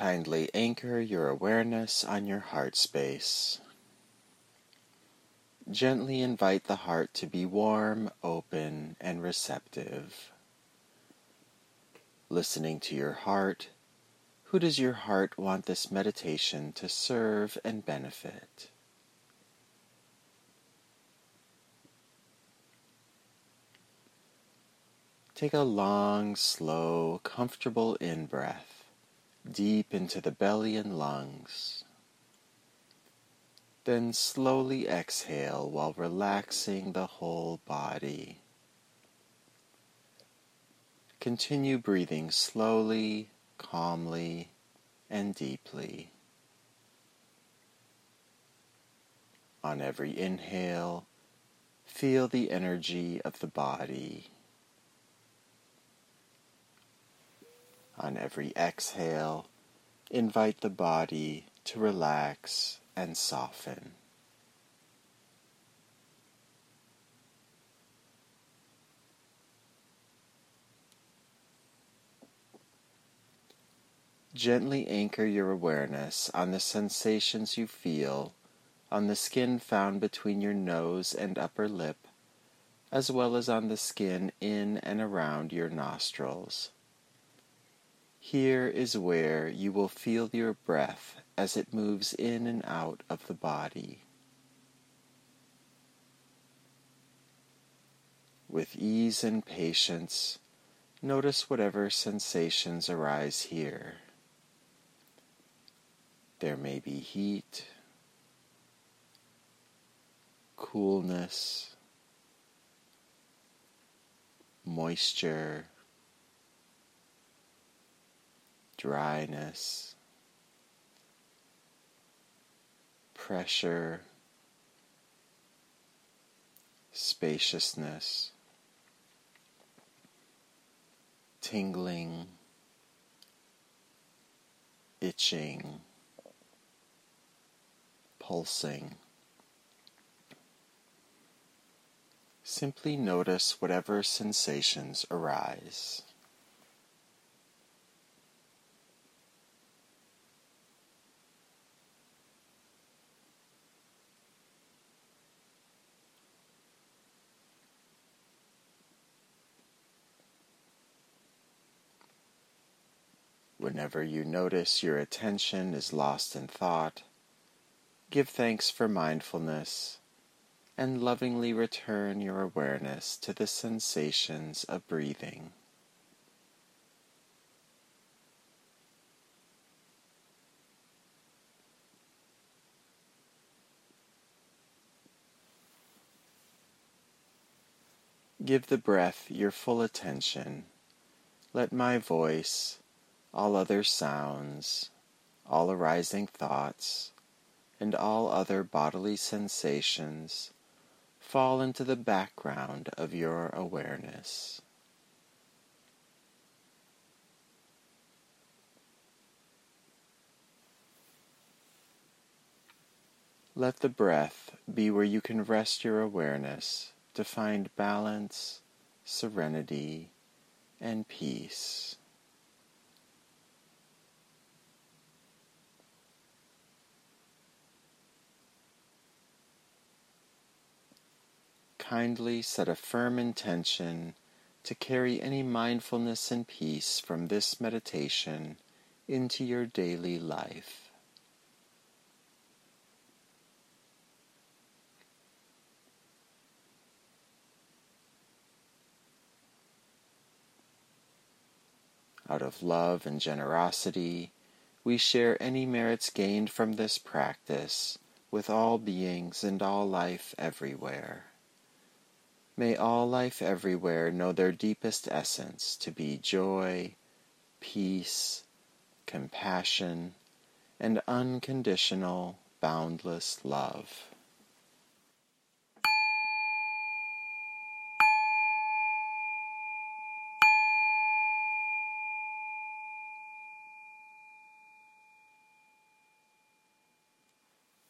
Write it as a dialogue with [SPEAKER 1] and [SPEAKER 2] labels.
[SPEAKER 1] Kindly anchor your awareness on your heart space. Gently invite the heart to be warm, open, and receptive. Listening to your heart, who does your heart want this meditation to serve and benefit? Take a long, slow, comfortable in breath deep into the belly and lungs. Then slowly exhale while relaxing the whole body. Continue breathing slowly, calmly, and deeply. On every inhale, feel the energy of the body. On every exhale, invite the body to relax and soften. Gently anchor your awareness on the sensations you feel on the skin found between your nose and upper lip, as well as on the skin in and around your nostrils. Here is where you will feel your breath as it moves in and out of the body. With ease and patience, notice whatever sensations arise here. There may be heat, coolness, moisture, dryness, pressure, spaciousness, tingling, itching, pulsing. Simply notice whatever sensations arise. Whenever you notice your attention is lost in thought, give thanks for mindfulness and lovingly return your awareness to the sensations of breathing. Give the breath your full attention. Let my voice all other sounds, all arising thoughts, and all other bodily sensations fall into the background of your awareness. Let the breath be where you can rest your awareness to find balance, serenity, and peace. Kindly set a firm intention to carry any mindfulness and peace from this meditation into your daily life. Out of love and generosity, we share any merits gained from this practice with all beings and all life everywhere. May all life everywhere know their deepest essence to be joy, peace, compassion, and unconditional, boundless love.